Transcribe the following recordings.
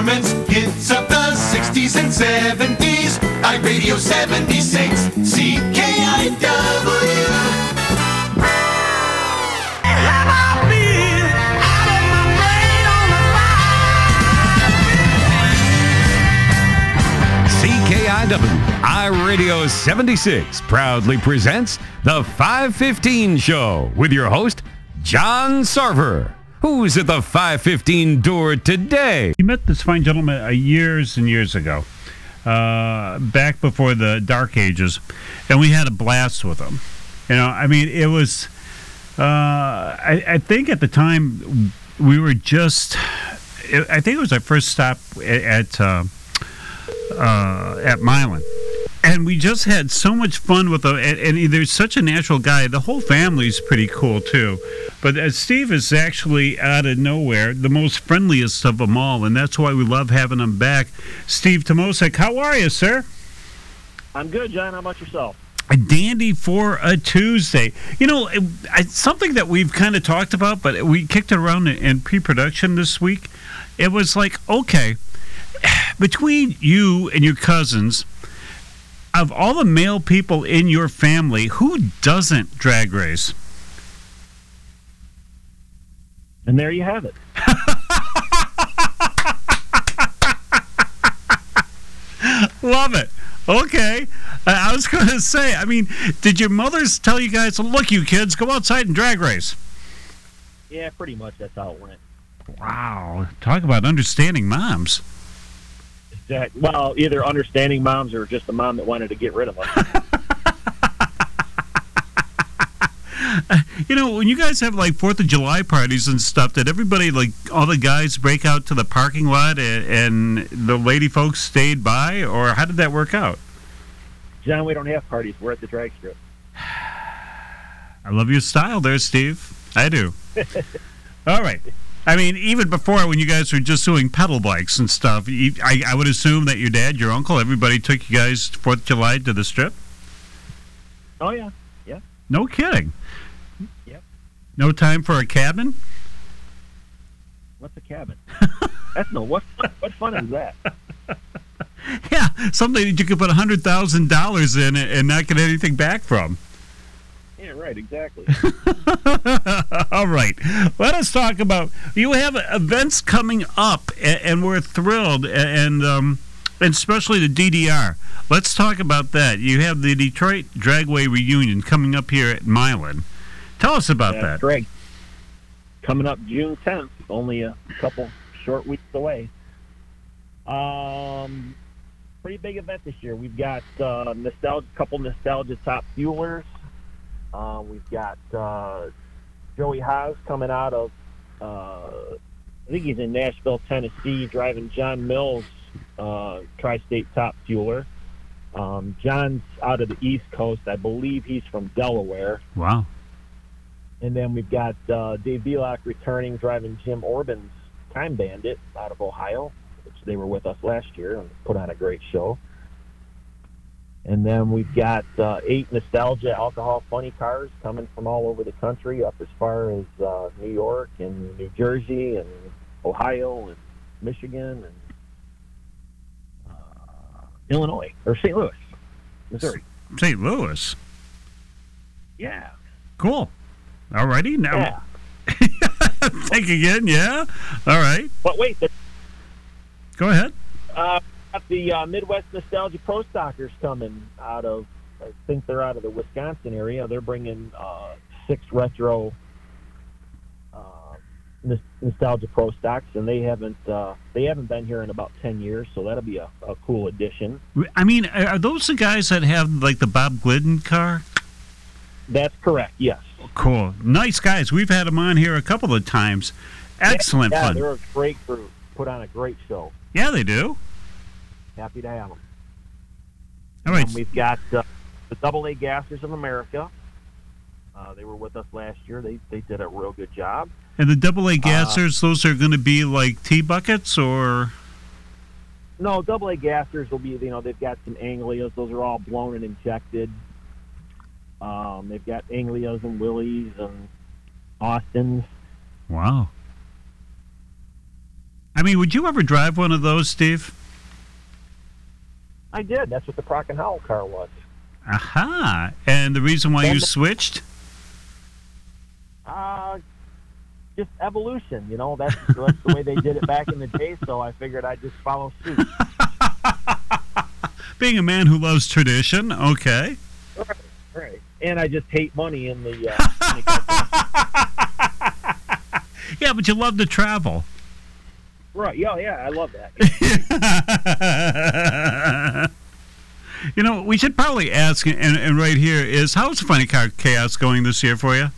performance hits of the 60s and 70s. iRadio 76, CKIW. CKIW iRadio 76 proudly presents the 515 Show with your host, John Sarver. Who's at the 515 door today? We met this fine gentleman years and years ago, uh, back before the Dark Ages, and we had a blast with him. You know, I mean, it was. Uh, I, I think at the time we were just. I think it was our first stop at at, uh, uh, at Milan. And we just had so much fun with them. And, and there's such a natural guy. The whole family's pretty cool, too. But uh, Steve is actually out of nowhere, the most friendliest of them all. And that's why we love having him back. Steve Timoszyk, how are you, sir? I'm good, John. How about yourself? A dandy for a Tuesday. You know, it, it's something that we've kind of talked about, but we kicked it around in, in pre production this week. It was like, okay, between you and your cousins, of all the male people in your family, who doesn't drag race? And there you have it. Love it. Okay. I was going to say, I mean, did your mothers tell you guys, look, you kids, go outside and drag race? Yeah, pretty much that's how it went. Wow. Talk about understanding moms. Exact. Well, either understanding moms or just a mom that wanted to get rid of them. you know, when you guys have like Fourth of July parties and stuff, did everybody like all the guys break out to the parking lot and, and the lady folks stayed by, or how did that work out? John, we don't have parties. We're at the drag strip. I love your style there, Steve. I do. all right. I mean, even before when you guys were just doing pedal bikes and stuff, you, I, I would assume that your dad, your uncle, everybody took you guys Fourth of July to the strip. Oh yeah, yeah. No kidding. Yep. No time for a cabin. What's a cabin? that's no. What what fun is that? Yeah, something that you could put a hundred thousand dollars in and not get anything back from. Right. Exactly. All right, let us talk about. You have events coming up, a- and we're thrilled, and um, and especially the DDR. Let's talk about that. You have the Detroit Dragway reunion coming up here at Milan. Tell us about That's that. Greg. Coming up June 10th, only a couple short weeks away. Um, pretty big event this year. We've got uh, nostalgia, couple nostalgia top fuelers. Uh, we've got uh, Joey Haas coming out of, uh, I think he's in Nashville, Tennessee, driving John Mills uh, Tri-State top fueler. Um, John's out of the East Coast. I believe he's from Delaware. Wow. And then we've got uh, Dave Belloc returning, driving Jim Orban's Time Bandit out of Ohio, which they were with us last year and put on a great show. And then we've got uh, eight nostalgia alcohol funny cars coming from all over the country, up as far as uh, New York and New Jersey and Ohio and Michigan and uh, Illinois or St. Louis, Missouri. St. Louis. Yeah. Cool. All righty. Now, Yeah. think again. Yeah. All right. But wait, Go ahead. Got the uh, Midwest Nostalgia Pro Stockers coming out of, I think they're out of the Wisconsin area. They're bringing uh, six retro uh, Nostalgia Pro stocks, and they haven't uh, they haven't been here in about ten years, so that'll be a, a cool addition. I mean, are those the guys that have like the Bob Glidden car? That's correct. Yes. Cool. Nice guys. We've had them on here a couple of times. Excellent yeah, fun. they're a great group. Put on a great show. Yeah, they do. Happy to have them. All right. And we've got uh, the Double A Gassers of America. Uh, they were with us last year. They they did a real good job. And the double uh, A gassers, those are going to be like tea buckets or. No, double A gassers will be, you know, they've got some Anglias. Those are all blown and injected. Um, they've got Anglias and Willys and Austins. Wow. I mean, would you ever drive one of those, Steve? I did. That's what the Prock and Howell car was. Aha! And the reason why you And- switched? Uh, just evolution, you know. That's, that's the way they did it back in the day. So I figured I'd just follow suit. Being a man who loves tradition, okay. Right. right. And I just hate money in the. Uh, in the car. Yeah, but you love to travel. Right. Yeah. Yeah. I love that. you know, we should probably ask, and, and right here is how's Funny Car Chaos going this year for you?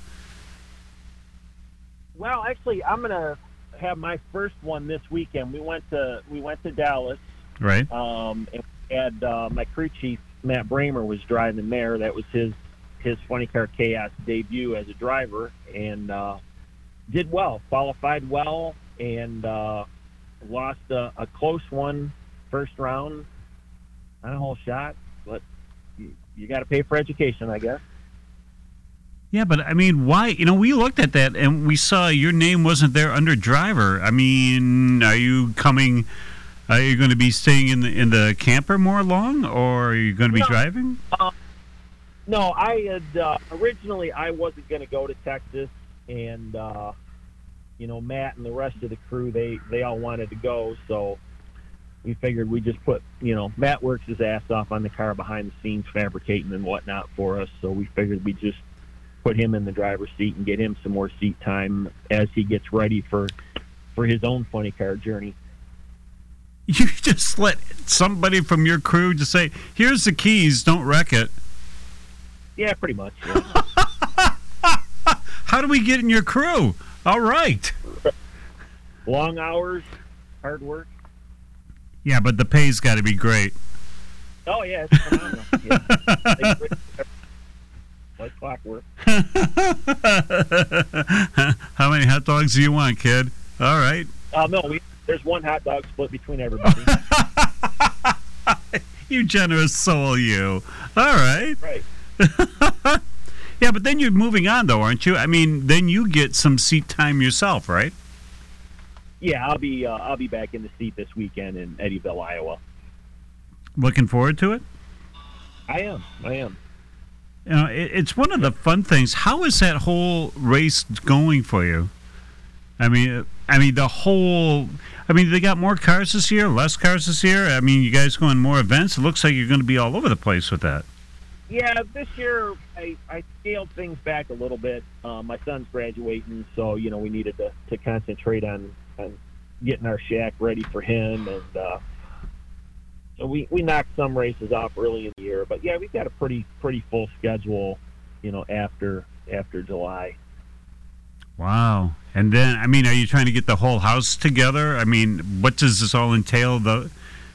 Well, actually, I'm gonna have my first one this weekend. We went to we went to Dallas, Right. um, and had uh, my crew chief Matt Bramer was driving there. That was his his funny car chaos debut as a driver, and uh, did well, qualified well, and uh, lost a, a close one first round on a whole shot. But you, you got to pay for education, I guess. Yeah, but I mean, why? You know, we looked at that and we saw your name wasn't there under driver. I mean, are you coming? Are you going to be staying in the in the camper more long, or are you going to be No. driving? No, I had uh, originally I wasn't going to go to Texas, and uh, you know Matt and the rest of the crew they they all wanted to go, so we figured we just put you know Matt works his ass off on the car behind the scenes fabricating and whatnot for us, so we figured we just put him in the driver's seat and get him some more seat time as he gets ready for for his own funny car journey. You just let somebody from your crew just say, "Here's the keys. Don't wreck it." Yeah, pretty much. yeah. How do we get in your crew? All right. Long hours, hard work. Yeah, but the pay's got to be great. Oh yeah, it's phenomenal. yeah. like clockwork. How many hot dogs do you want, kid? All right. Uh, no, we, there's one hot dog split between everybody. You generous soul, you. All right. right. Yeah, but then you're moving on, though, aren't you? I mean, then you get some seat time yourself, right? Yeah, I'll be uh, I'll be back in the seat this weekend in Eddyville, Iowa. Looking forward to it. I am. I am. You know, it, it's one of the fun things. How is that whole race going for you? I mean, I mean the whole. I mean, they got more cars this year, less cars this year. I mean, you guys going more events. It looks like you're going to be all over the place with that. Yeah, this year I, I scaled things back a little bit. Uh, my son's graduating, so you know we needed to, to concentrate on, on getting our shack ready for him, and uh, so we, we knocked some races off early in the year. But yeah, we've got a pretty pretty full schedule, you know, after after July. Wow. And then, I mean, are you trying to get the whole house together? I mean, what does this all entail? The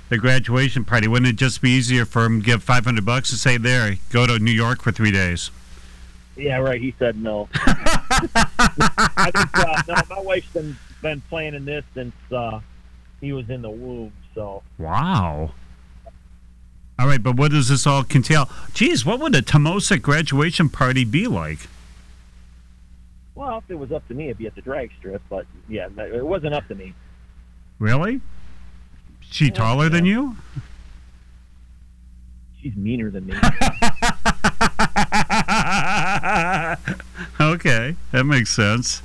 the graduation party. Wouldn't it just be easier for him to give five hundred bucks and say, "There, go to New York for three days"? Yeah, right. He said no. I think uh, no. My wife's been been planning this since uh, he was in the womb. So Wow. All right, but what does this all entail? Geez, what would a Timoszyk graduation party be like? well, if it was up to me, it'd be at the drag strip. But yeah, it wasn't up to me. Really? She taller than you? She's meaner than me. okay, that makes sense.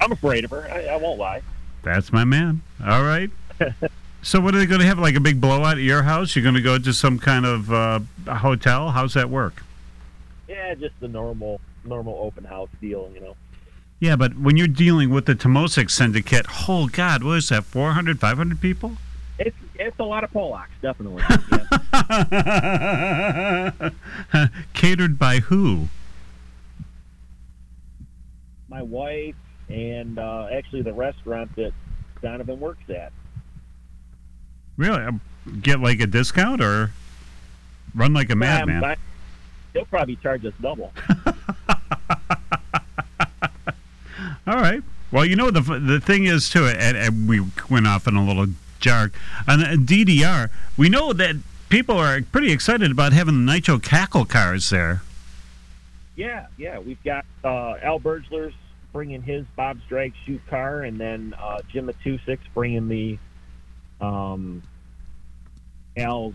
I'm afraid of her. I, I won't lie. That's my man. All right. so, what are they going to have? Like a big blowout at your house? You're going to go to some kind of uh, hotel? How's that work? Yeah, just the normal normal open house deal. You know. Yeah, but when you're dealing with the Timoszyk syndicate, oh God, what is that? 400, 500 people? It's it's a lot of Polacks, definitely. Yeah. Catered by who? My wife and uh, actually the restaurant that Donovan works at. Really? Um, Get like a discount or run like a madman? Um, He'll probably charge us double. All right. Well, you know the the thing is too, and, and we went off in a little jark on DDR. We know that people are pretty excited about having the Nitro Cackle cars there. Yeah, yeah. We've got uh, Al Bergler's bringing his Bob's Drag Chute car, and then uh, Jim Matusik bringing the um, Al's.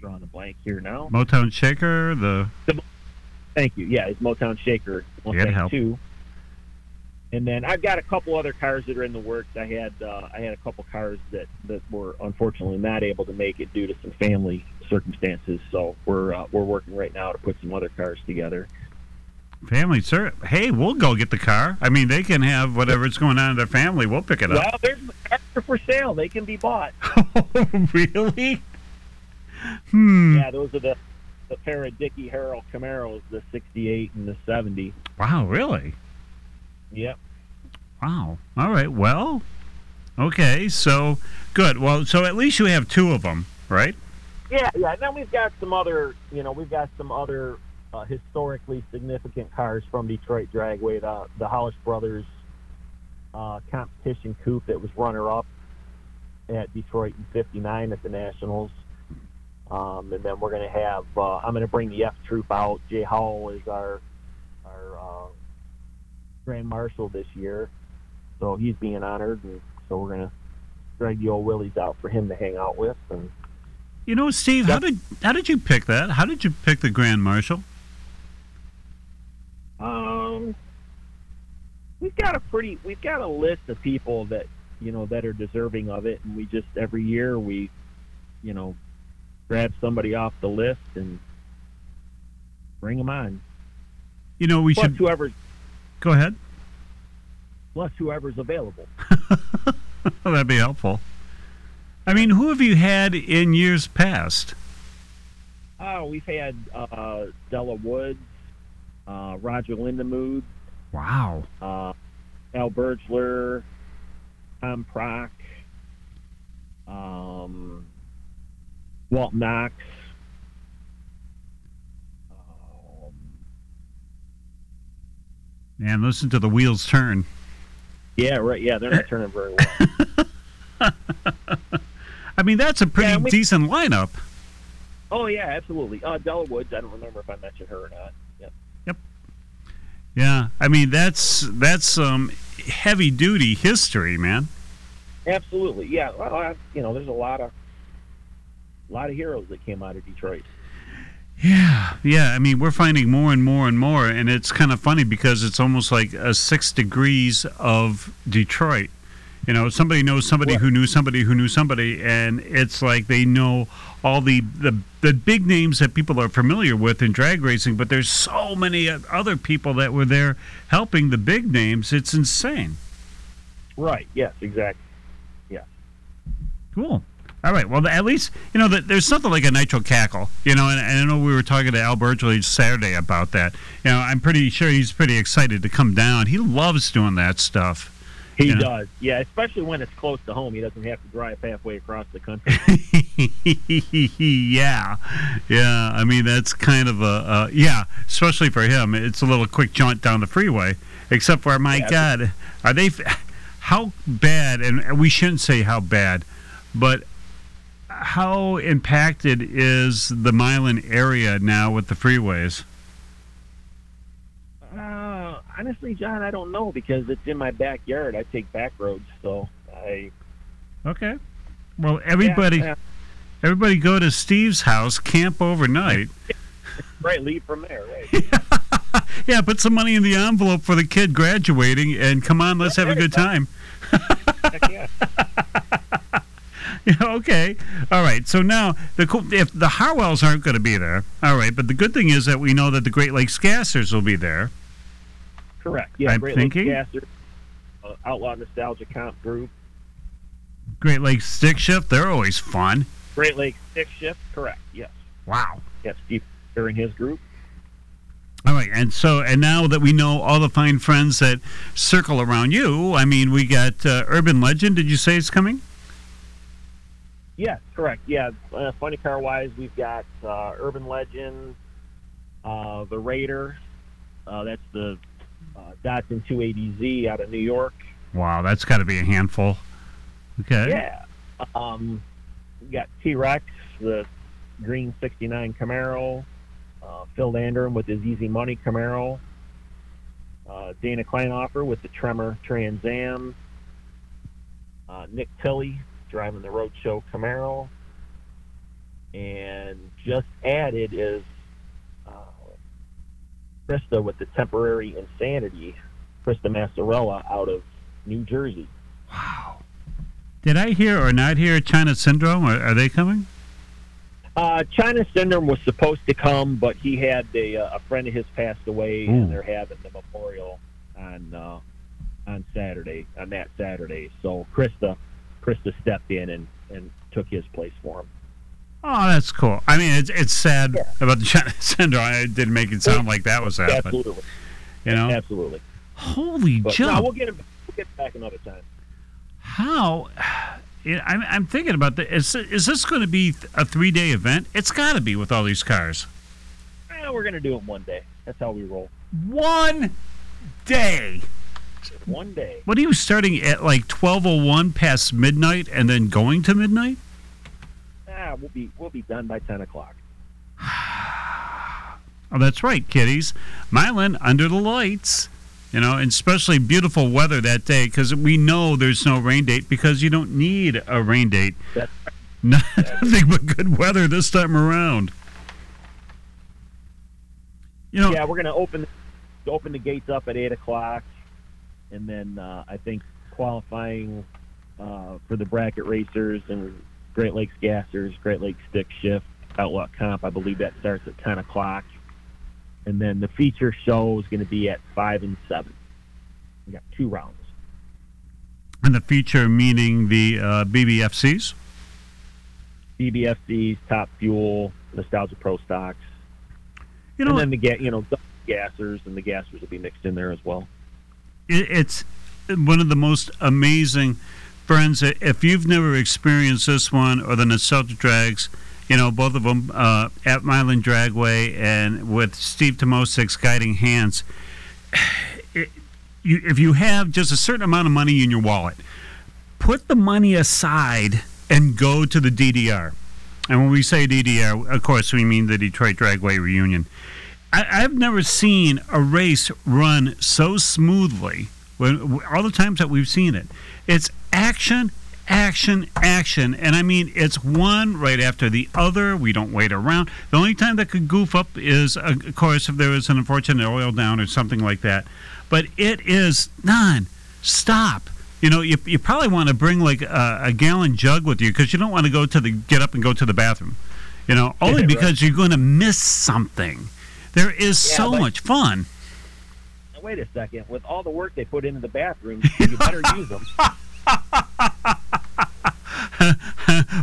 Drawing a blank here now. Motown Shaker, the Thank you. Yeah, it's Motown Shaker. Yeah, it helped. And then I've got a couple other cars that are in the works. I had uh, I had a couple cars that, that were unfortunately not able to make it due to some family circumstances. So we're uh, we're working right now to put some other cars together. family. Sir, hey, we'll go get the car. I mean, they can have whatever's going on in their family. We'll pick it up. Well, there's cars are for sale. They can be bought. oh, really? Hmm. Yeah, those are the the pair of Dickie Harrell Camaros, the '68 and the '70. Wow, really? Yep. Wow. All right. Well, okay. So good. Well, so at least you have two of them, right? Yeah, yeah. And then we've got some other, you know, we've got some other uh, historically significant cars from Detroit Dragway. The the Hollis Brothers uh, competition coupe that was runner up at Detroit in '59 at the Nationals. Um, and then we're going to have. Uh, I'm going to bring the F Troop out. Jay Howell is our our uh, Grand Marshal this year, so he's being honored, and so we're going to drag the old Willys out for him to hang out with. And You know, Steve, how did how did you pick that? How did you pick the Grand Marshal? Um, we've got a pretty, we've got a list of people that you know that are deserving of it, and we just every year we, you know, grab somebody off the list and bring them on. You know, we Plus should whoever's go ahead. plus whoever's available. That'd be helpful. I mean, who have you had in years past? Oh, we've had uh, Della Woods, uh, Roger Lindamood, Wow. uh, Al Bergler, Tom Prock, um, Walt Knox. Um, Man, listen to the wheels turn. yeah, right. Yeah, they're not turning very well. I mean, that's a pretty Yeah, we- decent lineup. oh yeah, absolutely. Uh, Della Woods. I don't remember if I mentioned her or not. Yep. Yep. Yeah, I mean that's that's some heavy duty history, man. Absolutely. Yeah. Well, I, you know, there's a lot of, a lot of heroes that came out of Detroit. Yeah, yeah. I mean, we're finding more and more and more, and it's kind of funny because it's almost like a six degrees of Detroit. You know, somebody knows somebody who knew somebody who knew somebody, and it's like they know all the, the the big names that people are familiar with in drag racing, but there's so many other people that were there helping the big names. It's insane. Right. Yes. Exactly. Yeah. Cool. All right. Well, at least you know that there's something like a nitro cackle. You know, and, and I know we were talking to Al Bergler Saturday about that. You know, I'm pretty sure he's pretty excited to come down. He loves doing that stuff. He Yeah. does. Yeah. Especially when it's close to home. He doesn't have to drive halfway across the country. yeah, yeah. I mean, that's kind of a uh, yeah, especially for him. It's a little quick jaunt down the freeway. Except for my Yeah. God, are they? How bad? And we shouldn't say how bad, but how impacted is the Milan area now with the freeways? Uh, honestly, John, I don't know because it's in my backyard. I take back roads, so I Okay. Well, everybody, Yeah, everybody, go to Steve's house, camp overnight. yeah, right. Leave from there. Right. Yeah, put some money in the envelope for the kid graduating, and come on, let's have a good time. Heck yeah. Okay. All right. So now, the cool, if the Harrells aren't going to be there, all right. But the good thing is that we know that the Great Lakes Gassers will be there. Correct. Yeah. I'm Great thinking- Lakes Gasser, uh, Outlaw Nostalgia Comp Group. Great Lakes Stick Shift, they're always fun. Great Lakes Stick Shift. Correct. Yes. Wow. Yes. Steve and his group. All right, and so and now that we know all the fine friends that circle around you, I mean, we got uh, Urban Legend. Did you say it's coming? Yes, correct. Yeah, uh, funny car wise, we've got uh, Urban Legend, uh, the Raider. Uh, that's the uh, Datsun 280Z out of New York. Wow, that's got to be a handful. Okay. Yeah. Um, we got T Rex, the green 69 Camaro. Uh, Phil Landrum with his Easy Money Camaro. uh, Dana Kleinoffer with the Tremor Trans Am, uh, Nick Tilley driving the Roadshow Camaro, and just added is uh, Krista with the Temporary Insanity, Krista Massarella out of New Jersey. Wow. Did I hear or not hear China Syndrome? Are, are they coming? Uh, China Syndrome was supposed to come, but he had a, uh, a friend of his passed away, Ooh. and they're having the memorial on uh, on Saturday, on that Saturday. So Krista, Krista stepped in and, and took his place for him. Oh, that's cool. I mean, it's it's sad Yeah. about the China Syndrome. I didn't make it sound like that was happening. Absolutely, You know, absolutely. holy But jump! no, we'll get him. We'll get back another time. How? I'm, I'm thinking about that. Is, is this going to be a three day event? It's got to be with all these cars. Eh, we're gonna do it one day. That's how we roll. One day. One day. What are you starting at like 12:01 past midnight and then going to midnight? Ah, we'll be we'll be done by ten o'clock. Oh, that's right, kiddies. Milan under the lights. You know, and especially beautiful weather that day because we know there's no rain date because you don't need a rain date. That's Nothing but good weather this time around. You know, yeah, we're gonna open open the gates up at eight o'clock, and then uh, I think qualifying uh, for the bracket racers and Great Lakes Gassers, Great Lakes Stick Shift, Outlaw Comp. I believe that starts at ten o'clock, and then the feature show is going to be at five and seven. We got two rounds. and the feature meaning the uh, BBFCs. BBFCs, Top Fuel, Nostalgia Pro Stocks, You know, and then the you know the gassers and the gassers will be mixed in there as well. It, it's one of the most amazing friends. If you've never experienced this one or the Nostalgia Drags, you know, both of them uh, at Milan Dragway and with Steve Timoszyk's guiding hands. It, you, if you have just a certain amount of money in your wallet, put the money aside and go to the DDR. And when we say DDR, of course, we mean the Detroit Dragway Reunion. I, I've never seen a race run so smoothly. When all the times that we've seen it, it's action, action, action, and I mean it's one right after the other. We don't wait around. The only time that could goof up is, uh, of course, if there was an unfortunate oil down or something like that. But it is non-stop. You know, you, you probably want to bring like a, a gallon jug with you because you don't want to go to the get up and go to the bathroom. You know, only Right. because you're going to miss something. There is Yeah, so but- much fun. Now, wait a second. With all the work they put into the bathrooms, you better use them.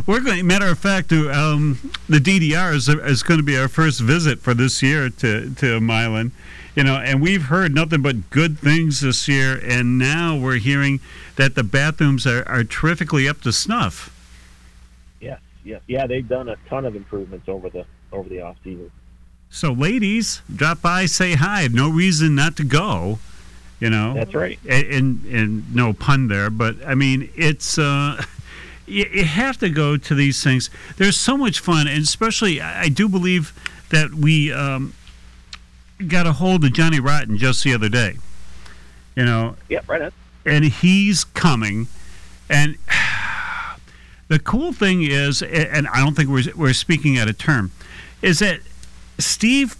We're going. Matter of fact, um, the DDR is, is going to be our first visit for this year to to Milan. You know, and we've heard nothing but good things this year, and now we're hearing that the bathrooms are, are terrifically up to snuff. Yes, yes, yeah. They've done a ton of improvements over the over the off season. So, ladies, drop by, say hi. No reason not to go. You know, That's right. and, and, and no pun there, but I mean, it's uh, you, you have to go to these things. There's so much fun, and especially I I do believe that we um, got a hold of Johnny Rotten just the other day. You know, Yep, right on. and he's coming, and the cool thing is, and I don't think we're we're speaking out of term, is that Steve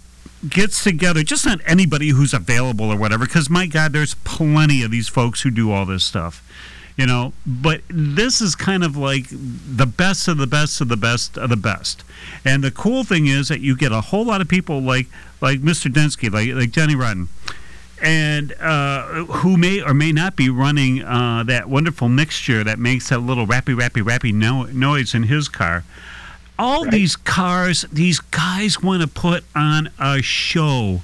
gets together just not anybody who's available or whatever because my god there's plenty of these folks who do all this stuff you know? But this is kind of like the best of the best of the best of the best. And the cool thing is that you get a whole lot of people like like mr densky like like johnny rotten and uh, who may or may not be running uh, that wonderful mixture that makes that little rappy rappy rappy no- noise in his car all Right. these cars, these guys want to put on a show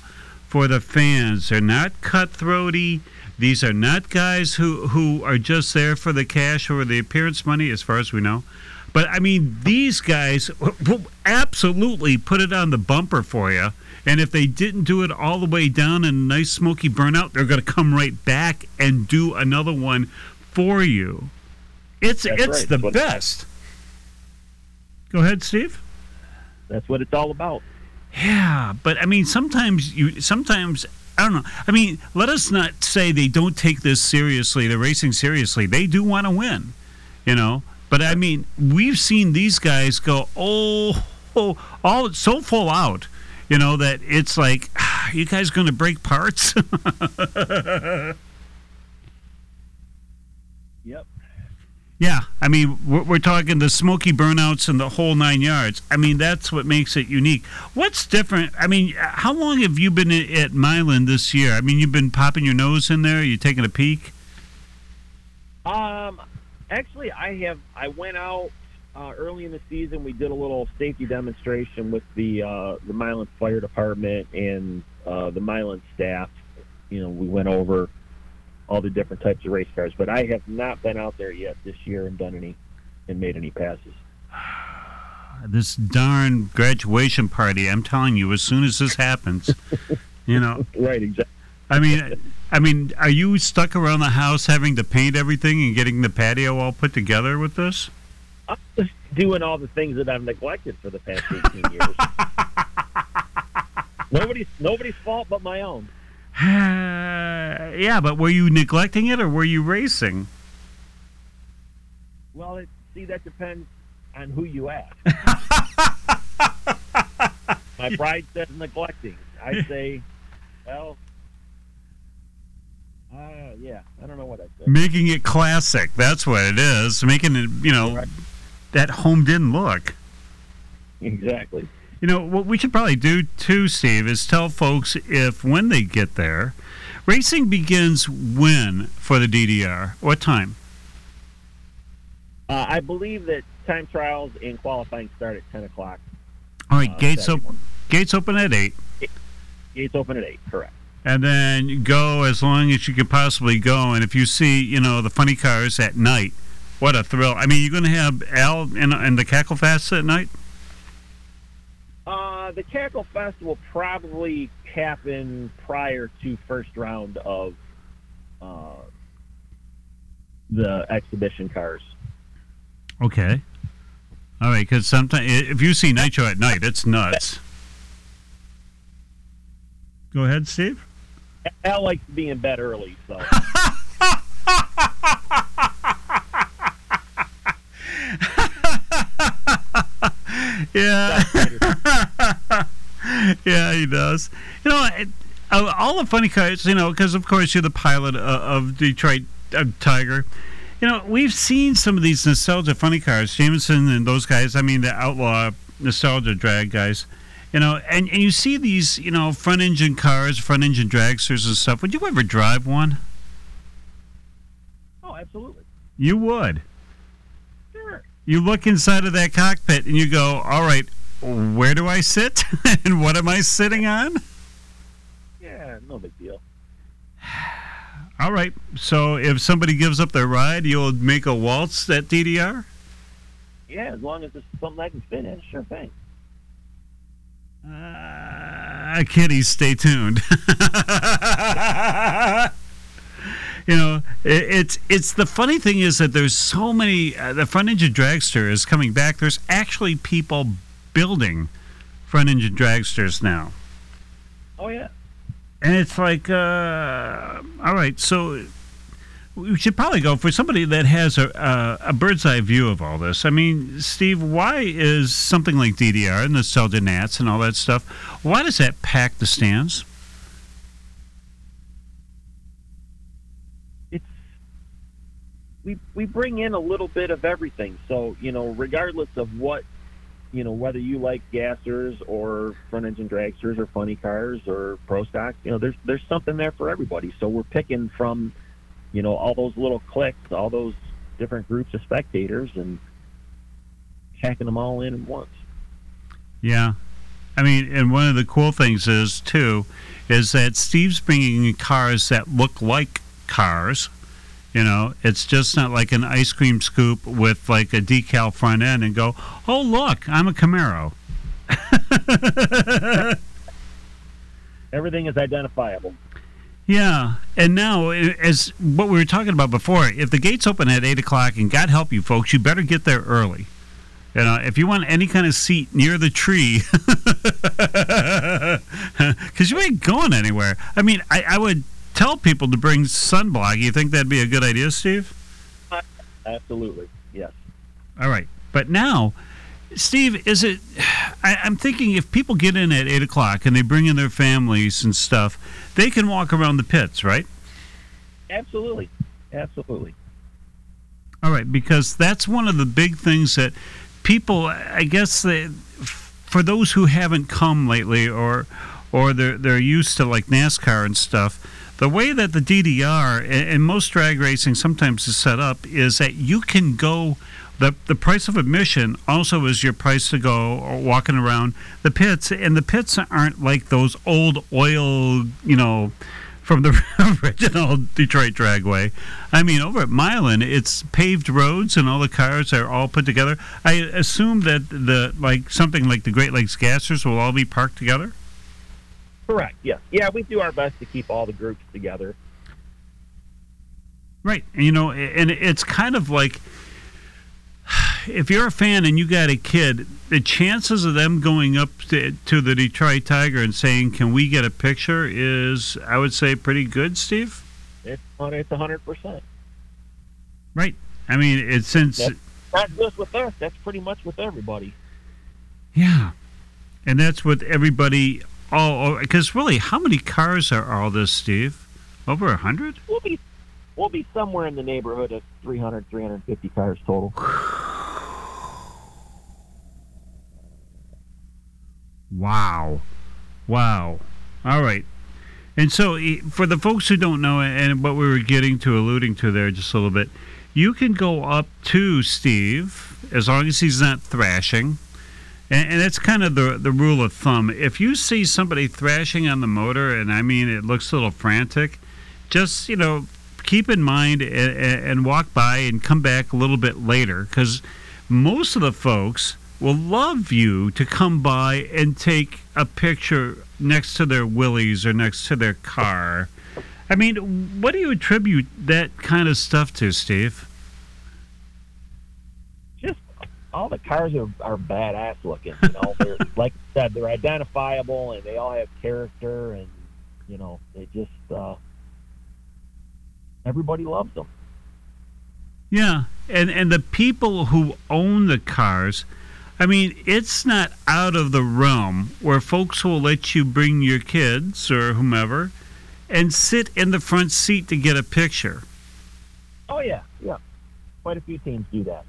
for the fans. They're not cutthroaty. These are not guys who, who are just there for the cash or the appearance money, as far as we know. But I mean, these guys will absolutely put it on the bumper for you. And if they didn't do it all the way down in a nice smoky burnout, they're going to come right back and do another one for you. It's That's it's right. the best. Go ahead, Steve. That's what it's all about. Yeah, but I mean, sometimes you sometimes I don't know. I mean, let us not say they don't take this seriously. They're racing seriously. They do want to win, you know. But I mean, we've seen these guys go oh, oh all so full out, you know, that it's like, ah, you guys going to break parts? Yep. Yeah, I mean, we're, we're talking the smoky burnouts and the whole nine yards. I mean, that's what makes it unique. What's different? I mean, how long have you been at Milan this year? I mean, you've been popping your nose in there. You taking a peek? Um, actually, I have. I went out uh, early in the season. We did a little safety demonstration with the uh, the Milan Fire Department and uh, the Milan staff. You know, we went over all the different types of race cars, but I have not been out there yet this year and done any and made any passes. This darn graduation party. I'm telling you, as soon as this happens, you know. Right, exactly. I mean, I mean, are you stuck around the house having to paint everything and getting the patio all put together with this? I'm just doing all the things that I've neglected for the past 18 years. nobody's nobody's fault but my own. yeah, but were you neglecting it or were you racing? Well, it, see, that depends on who you ask. My bride says neglecting. I say, well, uh, yeah, I don't know what I said. Making it classic. That's what it is. Making it, you know, Right. that homed in look. Exactly. You know, what we should probably do too, Steve, is tell folks if when they get there, racing begins when for the DDR? What time? Uh, I believe that time trials and qualifying start at 10 o'clock. All right, uh, gates Saturday open. morning. Gates open at eight, Gates open at 8, correct. and then go as long as you can possibly go. And if you see, you know, the funny cars at night, what a thrill! I mean, you're going to have Al and, and the Cackle Fest at night. Uh, the Cackle Fest will probably happen prior to first round of uh, the exhibition cars. Okay. All right, because sometimes if you see Nitro at night, it's nuts. Go ahead, Steve. Al likes to be in bed early, so Yeah. yeah, he does. You know, it, uh, all the funny cars, you know, because of course you're the pilot of, of Detroit uh, Tiger. You know, we've seen some of these nostalgia funny cars, Jameson and those guys. I mean, the outlaw nostalgia drag guys. You know, and, and you see these, you know, front engine cars, front engine dragsters and stuff. Would you ever drive one? oh, absolutely, You would. You look inside of that cockpit and you go, all right, where do I sit? and what am I sitting on? Yeah, no big deal. All right. So if somebody gives up their ride, you'll make a waltz at DDR? Yeah, as long as it's something I can fit in, sure thing. Uh, kiddies, stay tuned. you know, it, it's it's the funny thing is that there's so many. Uh, the front engine dragster is coming back. There's actually people building front engine dragsters now. Oh yeah. And it's like, uh, all right, so we should probably go for somebody that has a, a, a bird's eye view of all this. I mean, Steve, why is something like DDR and the Nostalgia Nats and all that stuff, why does that pack the stands? We we bring in a little bit of everything. So you know, regardless of what you know, whether you like gassers or front engine dragsters or funny cars or pro stock, you know, there's there's something there for everybody. So we're picking from you know all those little clicks, all those different groups of spectators, and packing them all in at once. Yeah. I mean, and one of the cool things is, too, is that Steve's bringing in cars that look like cars. You know, it's just not like an ice cream scoop with like a decal front end and go, oh, look, I'm a Camaro. Everything is identifiable. Yeah, and now as what we were talking about before, if the gates open at eight o'clock, and God help you folks, you better get there early. You know, if you want any kind of seat near the tree, because you ain't going anywhere. I mean, I, I would tell people to bring sunblock. You think that'd be a good idea, Steve? Absolutely, yes. All right. But now, Steve, is it? I, I'm thinking if people get in at eight o'clock and they bring in their families and stuff, they can walk around the pits, right? Absolutely, absolutely. All right, because that's one of the big things that people, I guess, they, for those who haven't come lately, or or they're they're used to like NASCAR and stuff. The way that the DDR and, most drag racing sometimes is set up is that you can go. The, the price of admission also is your price to go uh, walking around the pits, and the pits aren't like those old oil, you know, from the original Detroit Dragway. I mean, over at Milan, it's paved roads and all the cars are all put together. I assume that the like something like the Great Lakes Gassers will all be parked together. Correct. Yes. Yeah, we do our best to keep all the groups together. Right. You know, and it's kind of like if you're a fan and you got a kid, the chances of them going up to, to the Detroit Tiger and saying, "Can we get a picture?" is, I would say, pretty good, Steve. It's it's a hundred percent. Right. I mean, it's since That's not just with us. That's pretty much with everybody. yeah, and that's with everybody. Oh, oh, all because really, how many cars are all this, Steve? Over a hundred? We'll be we'll be somewhere in the neighborhood of 300, 350 cars total. Wow. Wow. All right. And so, for the folks who don't know, and what we were getting to, alluding to there just a little bit, you can go up to Steve as long as he's not thrashing. And, and that's kind of the, the rule of thumb. If you see somebody thrashing on the motor, and I mean it looks a little frantic, just, you know, keep in mind and, and walk by and come back a little bit later because most of the folks will love you to come by and take a picture next to their willys or next to their car. I mean, what do you attribute that kind of stuff to, Steve? Just all the cars are, are badass looking. You know, they're like I said, they're identifiable and they all have character, and you know, they just uh, everybody loves them. Yeah, and and the people who own the cars, I mean, it's not out of the realm where folks will let you bring your kids or whomever and sit in the front seat to get a picture. Oh yeah, yeah. Quite a few teams do that.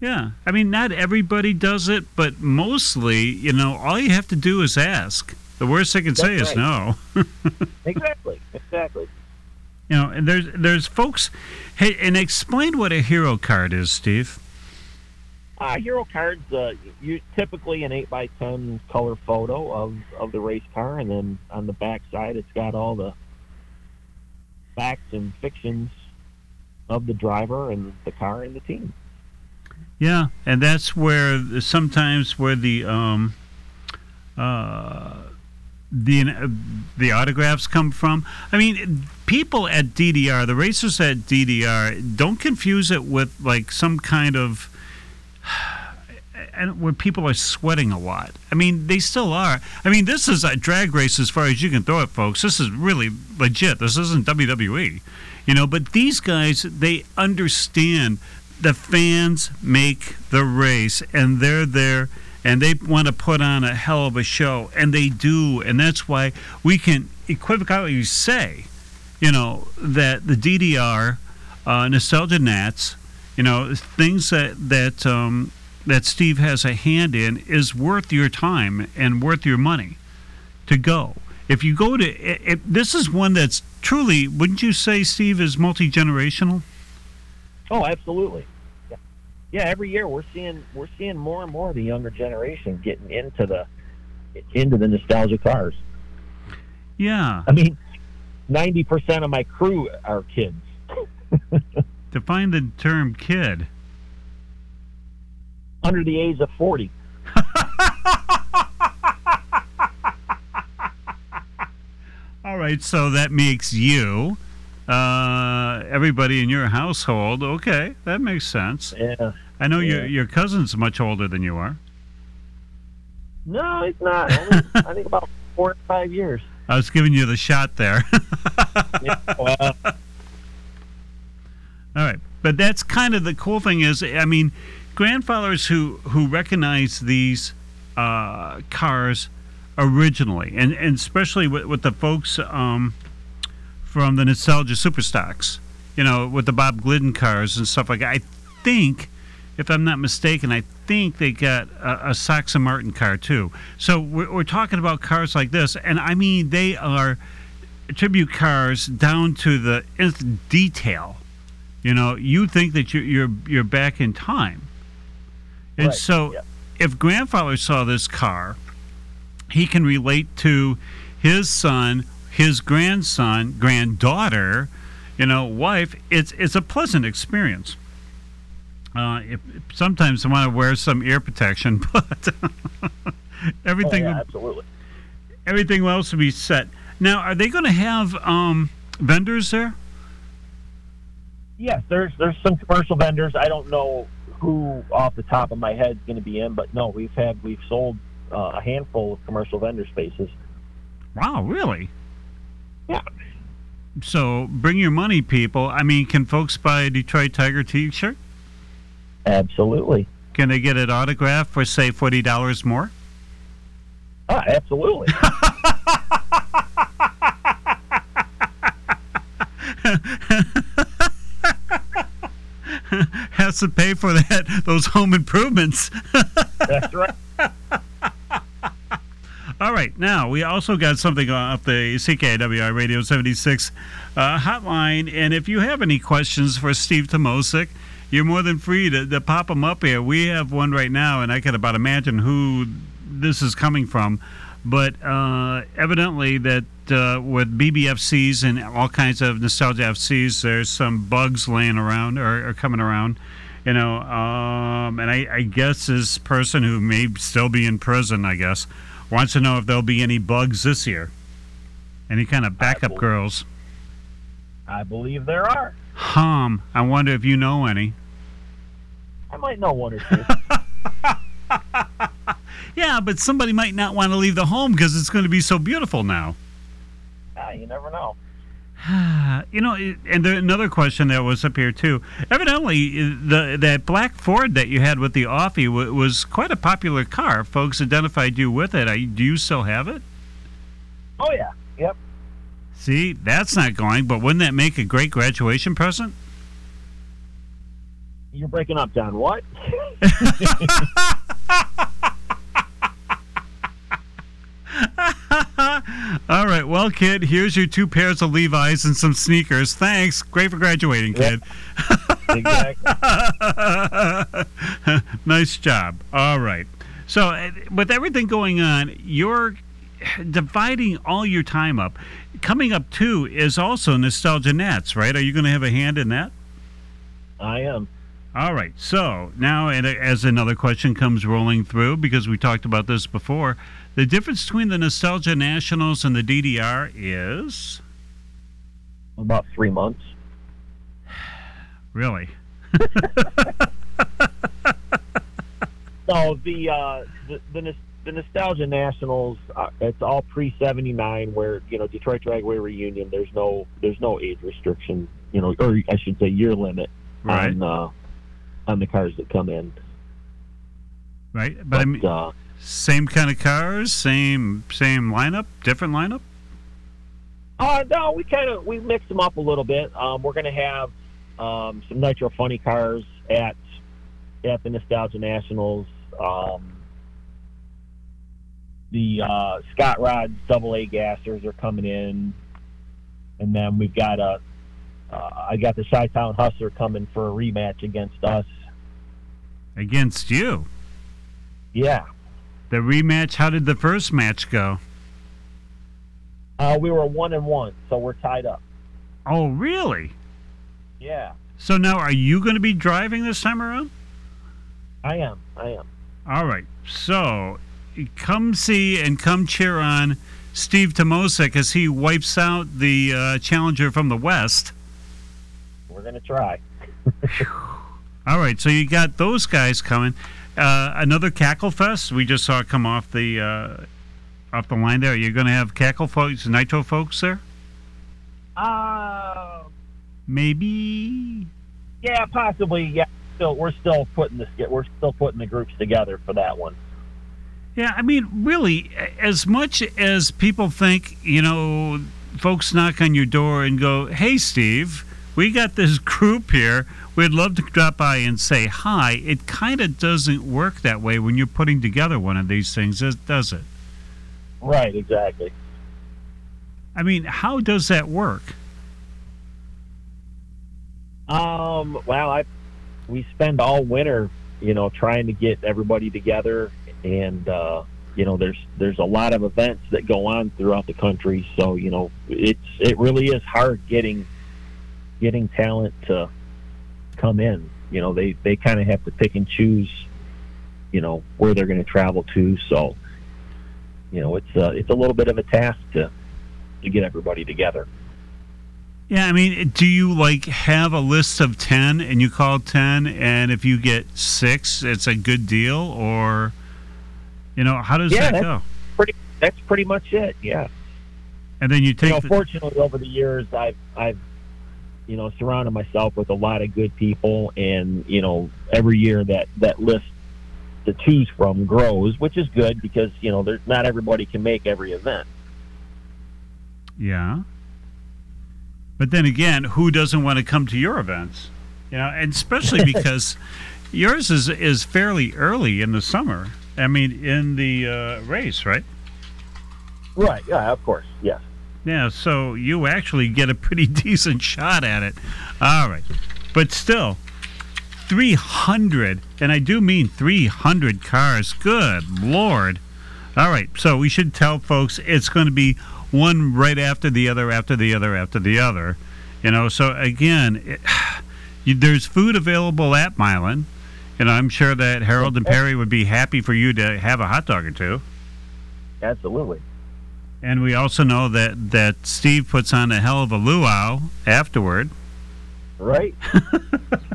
Yeah, I mean, not everybody does it, but mostly, you know, all you have to do is ask. The worst they can say That's is no. Exactly, exactly. You know, and there's there's folks. Hey, and explain what a hero card is, Steve. Uh, Hero cards, uh, you typically an eight by ten color photo of, of the race car, and then on the back side, it's got all the facts and fictions of the driver and the car and the team. Yeah, and that's where sometimes where the um, uh, the the autographs come from. I mean, people at DDR, the racers at DDR, don't confuse it with like some kind of and where people are sweating a lot. I mean, they still are. I mean, this is a drag race as far as you can throw it, folks. This is really legit. This isn't WWE, you know. But these guys, they understand the fans make the race, and they're there, and they want to put on a hell of a show, and they do, and that's why we can equivocally say, you know, that the DDR, uh, Nostalgia Nats, you know, things that that um, that Steve has a hand in is worth your time and worth your money to go. If you go to, it, it, this is one that's truly, wouldn't you say, Steve, is multi generational? Oh, absolutely. Yeah. yeah, every year we're seeing we're seeing more and more of the younger generation getting into the into the nostalgia cars. Yeah. I mean, ninety percent of my crew are kids. Define the term kid. under the age of 40. All right, so that makes you, uh, everybody in your household. Okay, that makes sense. Yeah. I know your Yeah. your cousin's much older than you are. No, he's not. Only, I think about four or five years. I was giving you the shot there. Yeah, well, All right, but that's kind of the cool thing is, I mean, grandfathers who who recognize these uh, cars originally, and and especially with, with the folks um, from the nostalgia superstocks, you know, with the Bob Glidden cars and stuff like that. I think, if I'm not mistaken, I think they got a, a Martin car too. So we're, we're talking about cars like this, and I mean they are tribute cars down to the nth detail. You know, you think that you're you're, you're back in time, and Right, so yeah. if grandfather saw this car, he can relate to his son, his grandson, granddaughter, you know, wife. It's it's a pleasant experience. Uh, if, sometimes I want to wear some ear protection, but oh, everything yeah, absolutely. everything else will be set. Now, are they going to have um, vendors there? Yes, there's there's some commercial vendors. I don't know who off the top of my head is going to be in, but no, we've had we've sold uh, a handful of commercial vendor spaces. Wow, really? Yeah. So bring your money, people. I mean, can folks buy a Detroit Tiger T-shirt? Absolutely. Can they get it autographed for say forty dollars more? Ah, absolutely. Has to pay for that those home improvements. That's right. All right, now we also got something off the CKiW Radio 76 uh, hotline, and if you have any questions for Steve Timoszyk, you're more than free to, to pop them up here. We have one right now, and I can about imagine who this is coming from, but uh, evidently that uh, with BBFCs and all kinds of nostalgia FCs, there's some bugs laying around or, or coming around. You know, um, and I, I guess this person who may still be in prison, I guess, wants to know if there'll be any bugs this year. Any kind of backup believe- girls. I believe there are. Hum, I wonder if you know any. I might know one or two. Yeah, but somebody might not want to leave the home because it's going to be so beautiful now. ah, you never know. You know, and there, another question that was up here too. Evidently, the that black Ford that you had with the Offie w- was quite a popular car. Folks identified you with it. I, do you still have it? Oh yeah. Yep. See, that's not going. But wouldn't that make a great graduation present? You're breaking up, John. What? All right, well, kid, here's your two pairs of Levi's and some sneakers. Thanks. Great for graduating, kid. exactly. nice job. All right. So, uh, with everything going on, you're dividing all your time up. Coming up too is also Nostalgia Nats, right? Are you going to have a hand in that? I am. All right. So now, and as another question comes rolling through, because we talked about this before, the difference between the Nostalgia Nationals and the DDR is About three months. really. No, the uh, the, the the nostalgia nationals. Uh, it's all pre seventy nine, where you know Detroit Dragway reunion. There's no there's no age restriction. You know, or I should say year limit Right. on uh, on the cars that come in. Right. But I mean, uh, same kind of cars, same same lineup, different lineup. Uh, no, we kind of we mix them up a little bit. Um, we're going to have um, some Nitro Funny cars at at the Nostalgia Nationals. Um, the uh, Scott Rod double A gassers are coming in, and then we've got a uh, I got the Chi Town Hustler coming for a rematch against us. Against you. Yeah, The rematch, how did the first match go? uh, we were one and one, so we're tied up. Oh, really? Yeah, So now are you going to be driving this time around? I am. I am. All right. So come see and come cheer on Steve Timoszyk as he wipes out the uh, challenger from the West. We're going to try. All right, so you got those guys coming. Uh, another Cackle Fest. We just saw it come off the uh, off the line there. You're going to have Cackle folks, Nitro folks there. Uh, Maybe. yeah, possibly. Yeah, still we're still putting this. We're still putting the groups together for that one. Yeah, I mean, really, as much as people think, you know, folks knock on your door and go, "Hey, Steve, we got this group here. We'd love to drop by and say hi." It kind of doesn't work that way when you're putting together one of these things, does it? Right. Exactly. I mean, how does that work? Um. Well, I we spend all winter, you know, trying to get everybody together, and uh, you know, there's there's a lot of events that go on throughout the country. So you know, it's it really is hard getting getting talent to come in. You know, they they kind of have to pick and choose, you know, where they're going to travel to. So, you know, it's uh, it's a little bit of a task to to get everybody together. Yeah, I mean, do you like have a list of 10 and you call 10 and if you get 6 it's a good deal or you know, how does Yeah, that go? Pretty that's pretty much it. Yeah. And then you take you know, the- fortunately, over the years, I've I've you know surrounded myself with a lot of good people, and you know, every year that that list to choose from grows, which is good because you know, there's not everybody can make every event. Yeah. But then again, who doesn't want to come to your events? You know, and especially because yours is is fairly early in the summer. I mean, in the uh, race, right? Right? Yeah, of course. Yes. Yeah, so you actually get a pretty decent shot at it. All right. But still, 300, and I do mean 300 cars. Good Lord. All right, so we should tell folks it's going to be one right after the other, after the other, after the other. You know, so again, it, you, there's food available at Milan. Know, I'm sure that Harold and Perry would be happy for you to have a hot dog or two. Absolutely. And we also know that, that Steve puts on a hell of a luau afterward. Right?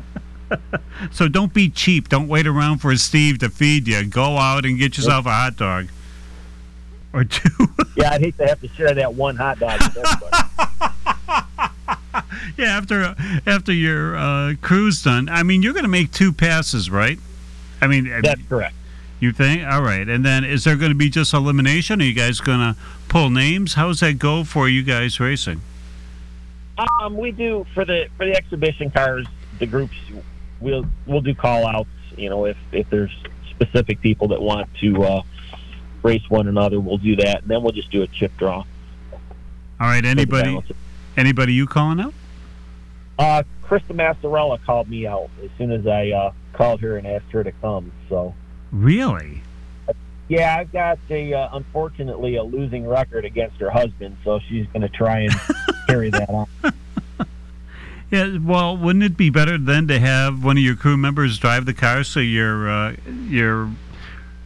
So don't be cheap. Don't wait around for Steve to feed you. Go out and get yourself a hot dog or two. Yeah, I'd hate to have to share that one hot dog with everybody. yeah, after after your uh, cruise done. I mean, you're going to make two passes, right? I mean, That's correct. You think? All right. And then is there going to be just elimination? Are you guys going to pull names? How's that go for you guys racing? Um, we do for the for the exhibition cars. The groups we'll we'll do call outs. You know, if if there's specific people that want to uh, race one another, we'll do that. And then we'll just do a chip draw. All right. Anybody anybody you calling out? Uh, Krista Massarella called me out as soon as I uh, called her and asked her to come. So Really? yeah, I've got a uh, unfortunately a losing record against her husband, so she's going to try and carry that on. Yeah, well, wouldn't it be better then to have one of your crew members drive the car so your uh, your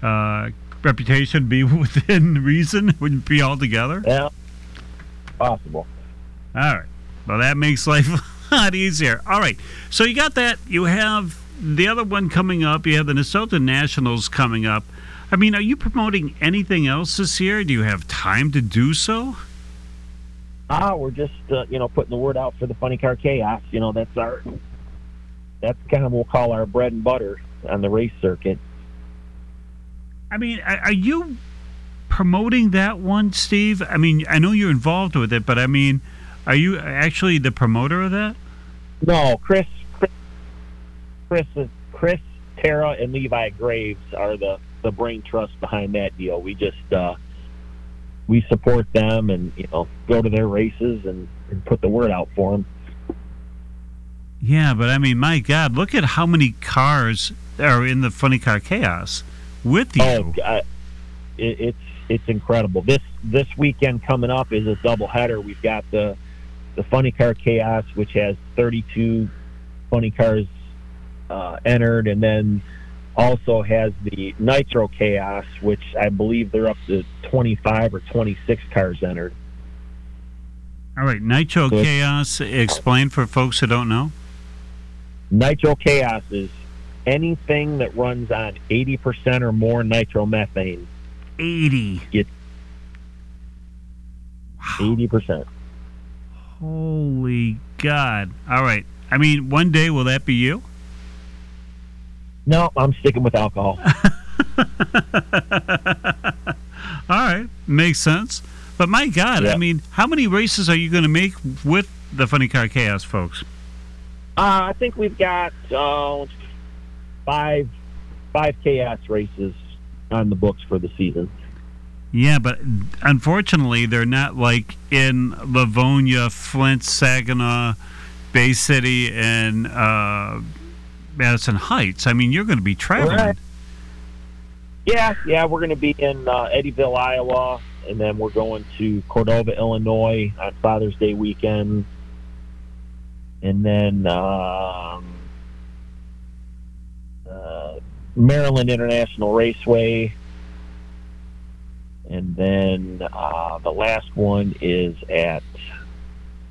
uh, reputation be within reason? Wouldn't it be all together? Yeah, possible. All right. Well, that makes life a lot easier. All right. So you got that. You have the other one coming up. You have the Minnesota Nationals coming up. I mean, are you promoting anything else this year? Do you have time to do so? Ah, we're just uh, you know putting the word out for the funny car chaos. You know that's our that's kind of what we'll call our bread and butter on the race circuit. I mean, are you promoting that one, Steve? I mean, I know you're involved with it, but I mean, are you actually the promoter of that? No, Chris, Chris, Chris, Tara, and Levi Graves are the the brain trust behind that deal. We just uh, we support them and you know go to their races and, and put the word out for them. Yeah, but I mean, my God, look at how many cars are in the Funny Car Chaos with you. Oh, God, it, it's it's incredible. This this weekend coming up is a double header. We've got the the Funny Car Chaos, which has 32 funny cars uh, entered, and then also has the Nitro Chaos, which I believe they're up to 25 or 26 cars entered. All right, Nitro Good. Chaos. Explain for folks who don't know. Nitro Chaos is anything that runs on 80% or more nitromethane. 80. 80%. Holy God. All right. I mean, one day will that be you? No, I'm sticking with alcohol. All right. Makes sense. But my God, I mean, how many races are you going to make with the Funny Car Chaos folks? Uh, I think we've got uh, five five chaos races on the books for the season. Yeah, but unfortunately, they're not like in Livonia, Flint, Saginaw, Bay City, and uh, Madison Heights. I mean, you're going to be traveling. Right. Yeah, yeah, we're going to be in uh, Eddyville, Iowa, and then we're going to Cordova, Illinois on Father's Day weekend, and then um, uh, Maryland International Raceway, and then uh, the last one is at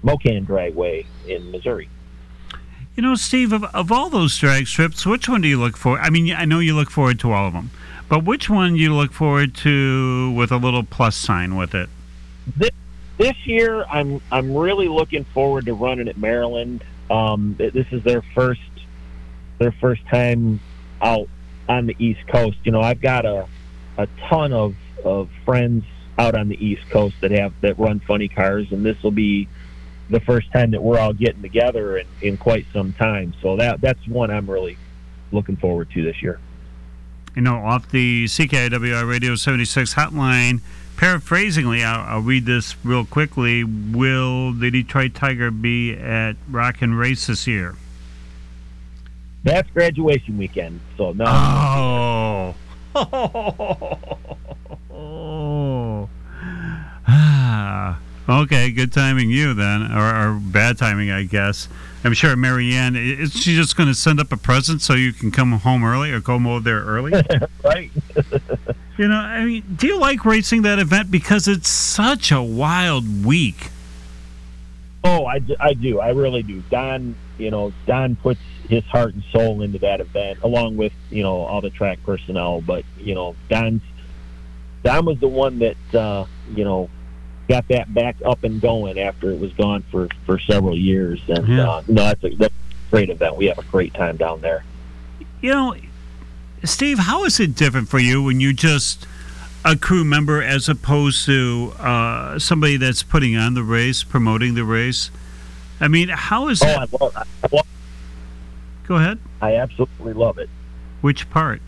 Mo-Kan Dragway in Missouri. You know, Steve, of, of all those drag strips, which one do you look for? I mean, I know you look forward to all of them, but which one you look forward to with a little plus sign with it? this year I'm I'm really looking forward to running at Maryland. Um, this is their first their first time out on the East Coast. You know, I've got a a ton of of friends out on the East Coast that have that run funny cars, and this will be the first time that we're all getting together in, in quite some time. So that that's one I'm really looking forward to this year. You know, off the CKIWR Radio 76 hotline, paraphrasingly, I'll, I'll read this real quickly. Will the Detroit Tiger be at Rock and Race this year? That's graduation weekend. So no, Oh. oh. Ah. Okay, good timing you then, or, or bad timing, I guess. I'm sure Marianne, is she just going to send up a present so you can come home early or come over there early? right? you know, I mean, do you like racing that event because it's such a wild week? Oh, I, I do. I really do. Don, you know, Don puts his heart and soul into that event, along with you know all the track personnel. But you know, Don's Don was the one that uh, you know got that back up and going after it was gone for for several years. And Yeah. uh, no, that's a, that's a great event. We have a great time down there. You know, Steve, how is it different for you when you're just a crew member as opposed to uh, somebody that's putting on the race, promoting the race? I mean, how is Oh, that? I love, I, love, Go ahead. I absolutely love it. Which part?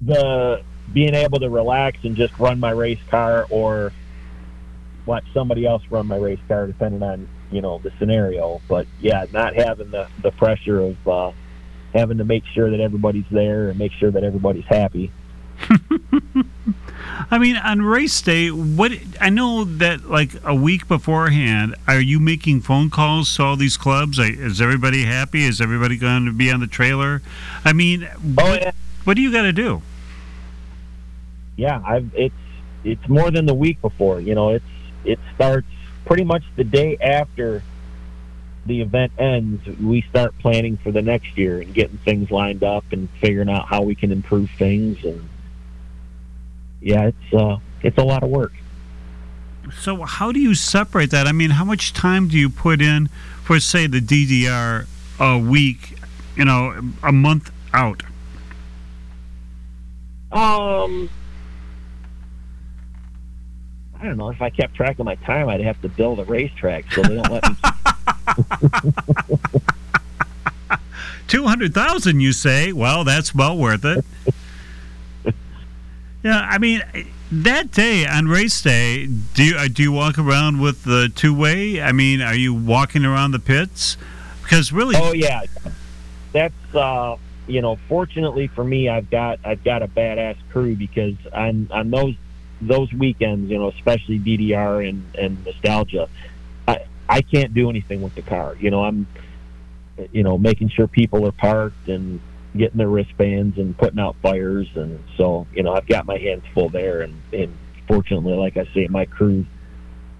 the being able to relax and just run my race car or watch somebody else run my race car depending on you know the scenario but yeah not having the the pressure of uh having to make sure that everybody's there and make sure that everybody's happy I mean, on race day, what I know that like a week beforehand, are you making phone calls to all these clubs? Is everybody happy? Is everybody going to be on the trailer? I mean, oh what, yeah what do you got to do? Yeah i've it's it's more than the week before you know it's it starts pretty much the day after the event ends we start planning for the next year and getting things lined up and figuring out how we can improve things and yeah it's uh it's a lot of work So, how do you separate that? I mean, how much time do you put in for, say, the DDR a week? You know, a month out. um I don't know. If I kept track of my time, I'd have to build a racetrack, so they don't let me. Two hundred thousand, you say? Well, that's well worth it. yeah, I mean, that day on race day, do you uh, do you walk around with the two way? I mean, are you walking around the pits? Because really, Oh yeah, that's uh, you know. Fortunately for me, I've got I've got a badass crew because on on those those weekends, you know, especially DDR and and nostalgia, I I can't do anything with the car. You know, I'm you know making sure people are parked and getting their wristbands and putting out fires, and so you know I've got my hands full there, and and fortunately, like I say, my crew.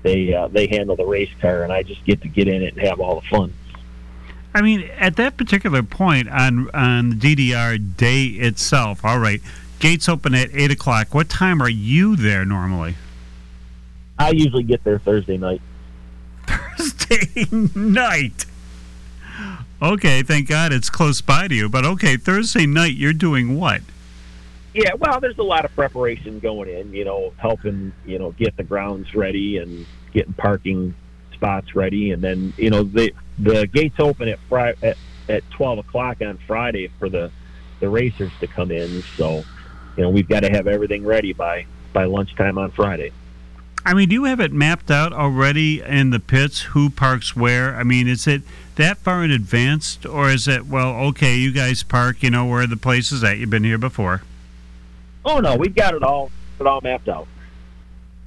They uh, they handle the race car, and I just get to get in it and have all the fun. I mean, at that particular point on on DDR day itself, all right, gates open at eight o'clock. What time are you there normally? I usually get there Thursday night. Thursday night. Okay, thank God it's close by to you. But okay, Thursday night, you're doing what? Yeah, well, there's a lot of preparation going in. You know, helping you know get the grounds ready and getting parking spots ready, and then you know the the gates open at Friday at, at twelve o'clock on Friday for the the racers to come in. So, you know, we've got to have everything ready by by lunchtime on Friday. I mean, do you have it mapped out already in the pits? Who parks where? I mean, is it that far in advance, or is it well, okay, you guys park, you know, where the place is at you've been here before? Oh no, we've got it all it all mapped out.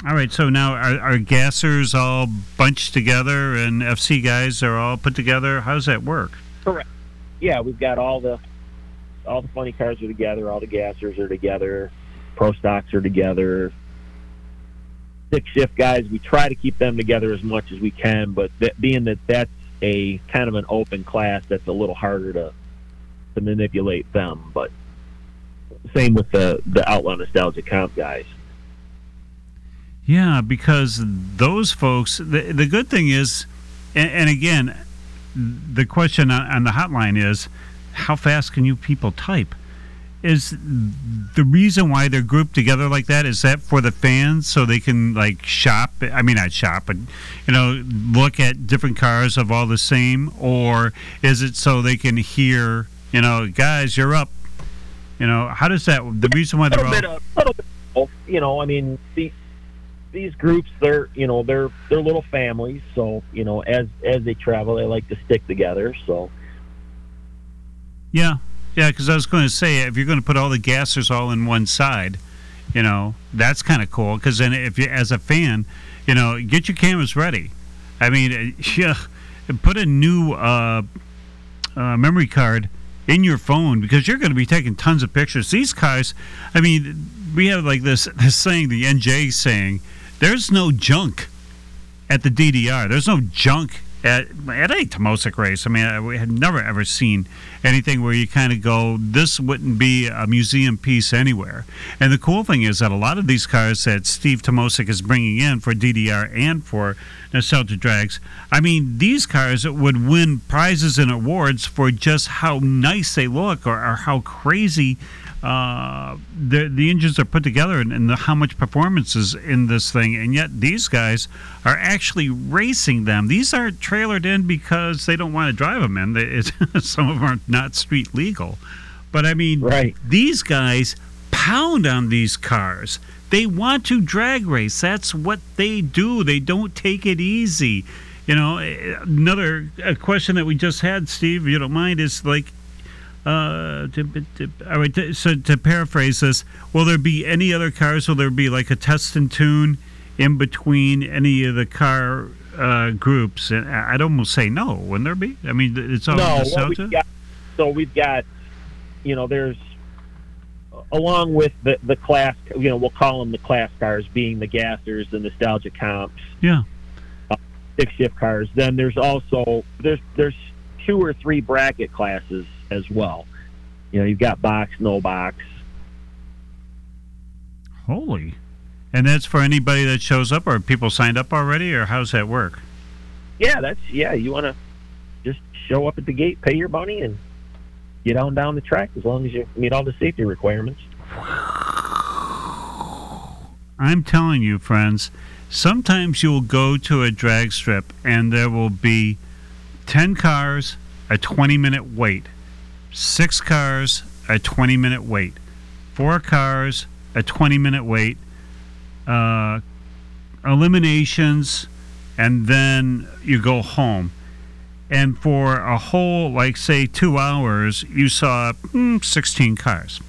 All right, so now are, are gassers all bunched together and FC guys are all put together? How does that work? Correct. Yeah, we've got all the all the funny cars are together, all the gassers are together, pro stocks are together. Six shift guys, we try to keep them together as much as we can, but that, being that that's a kind of an open class, that's a little harder to to manipulate them. But same with the the outlaw nostalgia comp guys. Yeah, because those folks, the, the good thing is, and, and again, the question on, on the hotline is how fast can you people type? Is the reason why they're grouped together like that is that for the fans so they can like shop? I mean, not shop, but you know, look at different cars of all the same, or is it so they can hear, you know, guys, you're up? You know, how does that? The reason why they're little all bit of, little bit of. You know, I mean, the, these groups, they're you know they're they're little families, so you know as as they travel, they like to stick together. So Yeah, yeah. Because I was going to say, if you're going to put all the gassers all in one side, you know, that's kind of cool. Because then, if you, as a fan, you know, get your cameras ready. I mean, yeah, put a new uh, uh, memory card in your phone because you're going to be taking tons of pictures. These cars, I mean, we have like this this saying, the NJ saying, "There's no junk." at the DDR. There's no junk at at a Timoszyk race. I mean, I, we had never ever seen anything where you kind of go, this wouldn't be a museum piece anywhere. And the cool thing is that a lot of these cars that Steve Timoszyk is bringing in for DDR and for Nostalgia Drags, I mean, these cars would win prizes and awards for just how nice they look or, or how crazy uh, the the engines are put together and, and the, how much performance is in this thing, and yet these guys are actually racing them. These aren't trailered in because they don't want to drive them in. They, some of them are not street legal, but I mean, Right. these guys pound on these cars. They want to drag race. That's what they do. They don't take it easy. You know, another a question that we just had, Steve, if you don't mind, is like, uh, to, to, all right, to, so to paraphrase this, will there be any other cars? Will there be like a test and tune in between any of the car uh, groups? And I'd almost say no. Wouldn't there be? I mean, it's all no, nostalgia. we've got, so we've got, you know, there's along with the the class, you know, we'll call them the class cars, being the gassers, the nostalgia comps, Yeah. six shift cars. Then there's also there's there's two or three bracket classes as well. You know, you've got box, no box. Holy. And that's for anybody that shows up, or people signed up already, or how's that work? Yeah, that's yeah. You want to just show up at the gate, pay your money, and get on down the track as long as you meet all the safety requirements. I'm telling you, friends, sometimes you'll go to a drag strip and there will be 10 cars, a 20 minute wait, six cars, a 20 minute wait, four cars, a 20 minute wait, uh, eliminations, and then you go home. And for a whole, like, say, two hours, you saw mm, 16 cars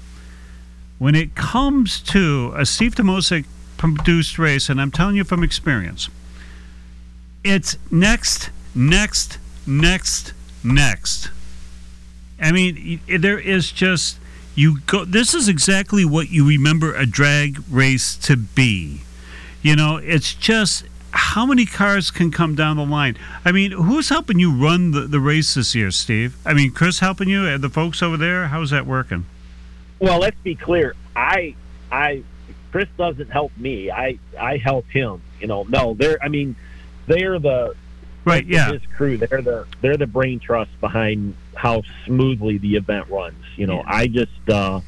when it comes to a Steve Timoszyk produced race, and I'm telling you from experience, it's next, next, next, next. I mean, there is just you go. This is exactly what you remember a drag race to be. You know, it's just how many cars can come down the line? I mean, who's helping you run the, the race this year, Steve? I mean, Chris helping you and the folks over there? How's that working? Well, let's be clear. I, I, Chris doesn't help me. I, I help him. You know, no, they're. I mean, they're the Right, yeah. His crew. They're the they're the brain trust behind how smoothly the event runs. You know, Yeah. I just, uh,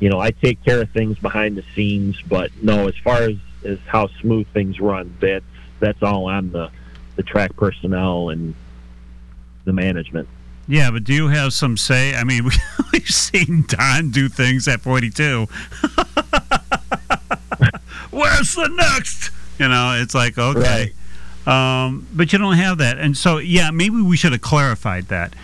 you know, I take care of things behind the scenes. But no, as far as as how smooth things run, that's that's all on the the track personnel and the management. Yeah, but do you have some say? I mean, we've seen Don do things at 42. Where's the next? You know, it's like, okay. Um, but you don't have that. And so, yeah, maybe we should have clarified that.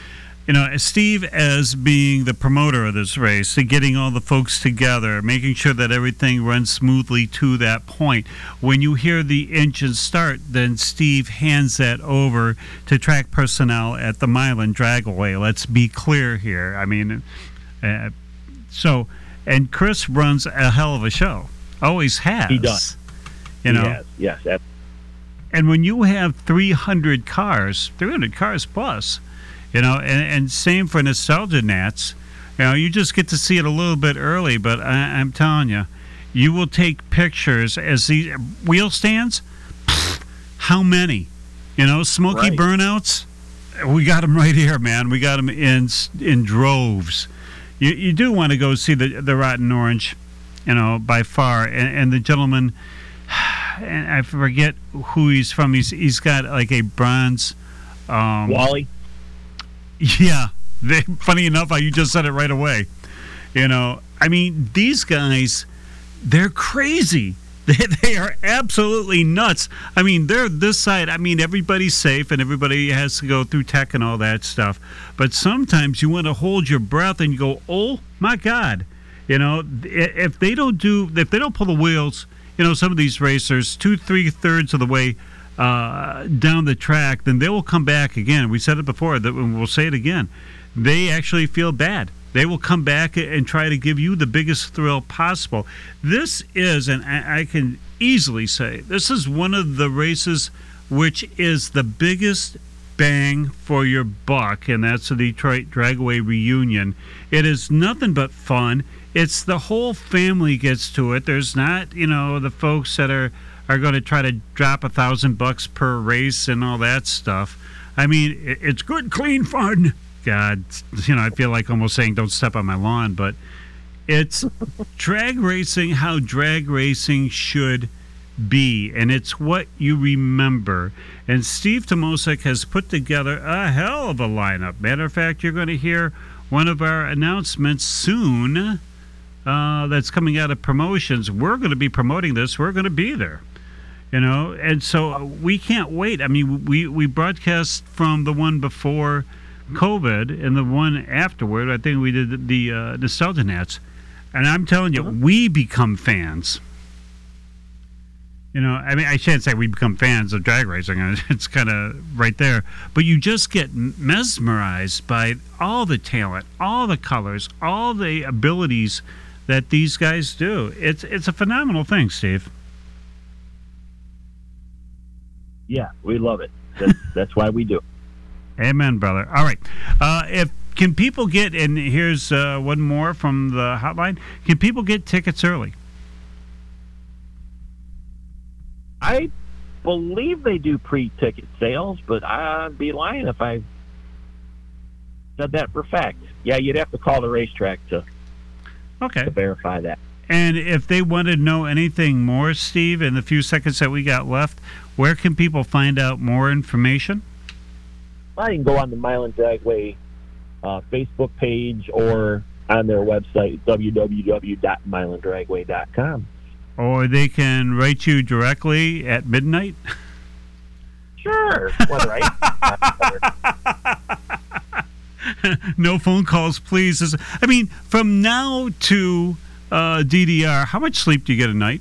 You know, Steve, as being the promoter of this race, and getting all the folks together, making sure that everything runs smoothly to that point. When you hear the engine start, then Steve hands that over to track personnel at the Milan Dragway. Let's be clear here. I mean, uh, so, and Chris runs a hell of a show. Always has. He does. You know, yes, yes, and when you have 300 cars, 300 cars plus, you know, and, and same for Nostalgia Nats, you know, you just get to see it a little bit early, but I, I'm telling you, you will take pictures as these wheel stands. How many? You know, smoky Right. burnouts. We got them right here, man. We got them in in droves. You, you do want to go see the the Rotten Orange, you know, by far. And, and the gentleman, and I forget who he's from. He's he's got like a bronze. Um, Wally. yeah. They, funny enough, how you just said it right away. You know, I mean, these guys, they're crazy. They, they are absolutely nuts. I mean, they're this side. I mean, everybody's safe and everybody has to go through tech and all that stuff. But sometimes you want to hold your breath and you go, oh my God. You know, if they don't do, if they don't pull the wheels, you know, some of these racers, two, three thirds of the way uh, down the track, then they will come back again. We said it before, that we'll say it again. They actually feel bad. They will come back and try to give you the biggest thrill possible. This is, and I can easily say, this is one of the races which is the biggest bang for your buck, and that's the Detroit Dragway reunion. It is nothing but fun. It's the whole family gets to it. There's not, you know, the folks that are are going to try to drop a thousand bucks per race and all that stuff. I mean, it's good, clean fun. God, you know, I feel like almost saying "Don't step on my lawn," but it's drag racing how drag racing should be, and it's what you remember. And Steve Timoszyk has put together a hell of a lineup. Matter of fact, you're going to hear one of our announcements soon. Uh, that's coming out of promotions. We're going to be promoting this. We're going to be there you know? And so uh, we can't wait. I mean we we broadcast from the one before covid and the one afterward. I think we did the uh, nostalgia nats. And i'm telling you we become fans. You know i mean i shan't say we become fans of drag racing. It's kind of right there. But you just get mesmerized by all the talent all the colors all the abilities that these guys do it's it's a phenomenal thing steve Yeah, we love it. That's, that's why we do it. Amen, brother. All right. Uh, if can people get and here's uh, one more from the hotline. Can people get tickets early? I believe they do pre-ticket sales, but I'd be lying if I said that for fact. Yeah, you'd have to call the racetrack to, Okay. to verify that. And if they want to know anything more, Steve, in the few seconds that we got left, where can people find out more information? Well, you can go on the Milan Dragway uh, Facebook page or on their website, www.milandragway.com. Or they can write you directly at midnight? Sure. What, right? no phone calls, please. I mean, from now to uh, DDR, how much sleep do you get a night?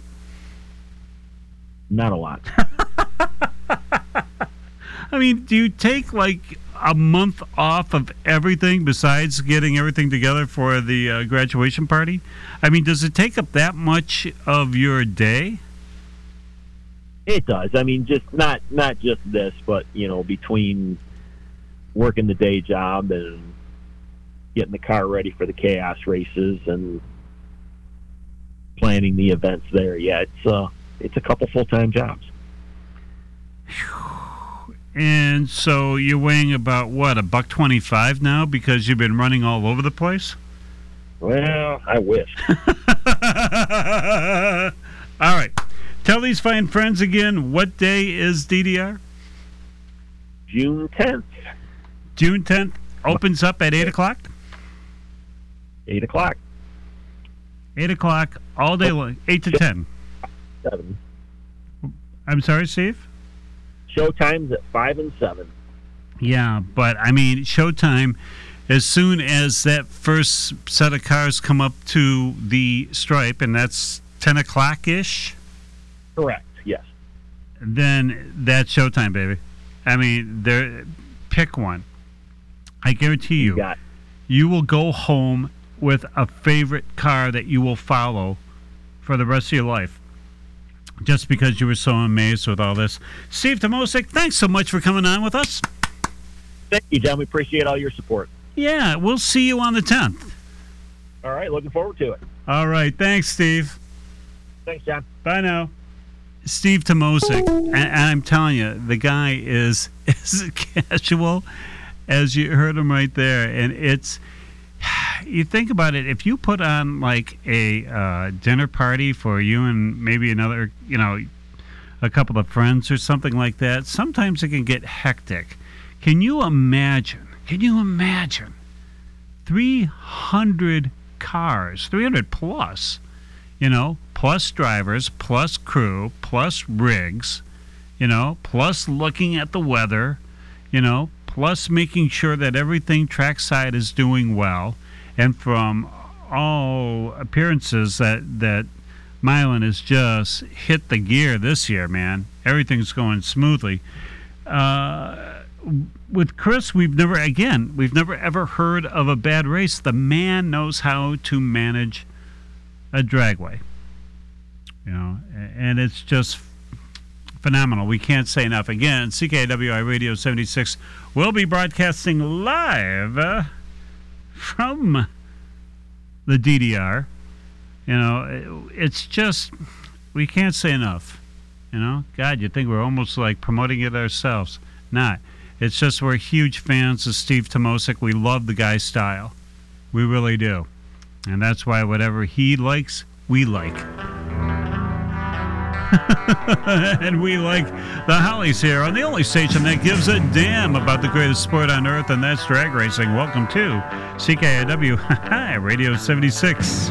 Not a lot. I mean, do you take like a month off of everything besides getting everything together for the uh, graduation party? I mean, does it take up that much of your day? It does. I mean, just not not just this, but you know, between working the day job and getting the car ready for the chaos races and planning the events there. Yeah, it's uh, it's a couple full time jobs. And so you're weighing about what a buck twenty five now because you've been running all over the place. Well, I wish. all right, tell these fine friends again. What day is DDR? June tenth, June tenth opens up at eight o'clock. Eight o'clock, Eight o'clock all day long, eight to ten. seven. I'm sorry, Steve. Show times at five and seven. Yeah, but I mean, Showtime, as soon as that first set of cars come up to the stripe, and that's 10 o'clock ish, Correct. Yes. then that's Showtime, baby. I mean, there, pick one. I guarantee you, You got you will go home with a favorite car that you will follow for the rest of your life. Just because you were so amazed with all this. Steve Timoszyk, thanks so much for coming on with us. Thank you, John. We appreciate all your support. Yeah, we'll see you on the 10th. All right, looking forward to it. All right. Thanks, Steve. Thanks, John. Bye now. Steve Timoszyk. And, and I'm telling you, the guy is as casual as you heard him right there. And it's, you think about it, if you put on like a uh, dinner party for you and maybe another, you know, a couple of friends or something like that, sometimes it can get hectic. Can you imagine? Can you imagine 300 cars, 300 plus, you know, plus drivers, plus crew, plus rigs, you know, plus looking at the weather, you know, plus making sure that everything trackside is doing well. And from all appearances, that, that Milan has just hit the gear this year, man. Everything's going smoothly. Uh, with Chris, we've never, again, we've never ever heard of a bad race. The man knows how to manage a dragway, you know, and it's just phenomenal. We can't say enough. Again, CKiW Radio 76 will be broadcasting live uh, from the DDR. You know, it's just, we can't say enough. You know, God, you'd think we're almost like promoting it ourselves. Not. It's just we're huge fans of Steve Timoszyk. We love the guy's style. We really do. And that's why whatever he likes, we like. and we like the Hollies here on the only station that gives a damn about the greatest sport on earth, and that's drag racing. Welcome to CKIW Radio 76.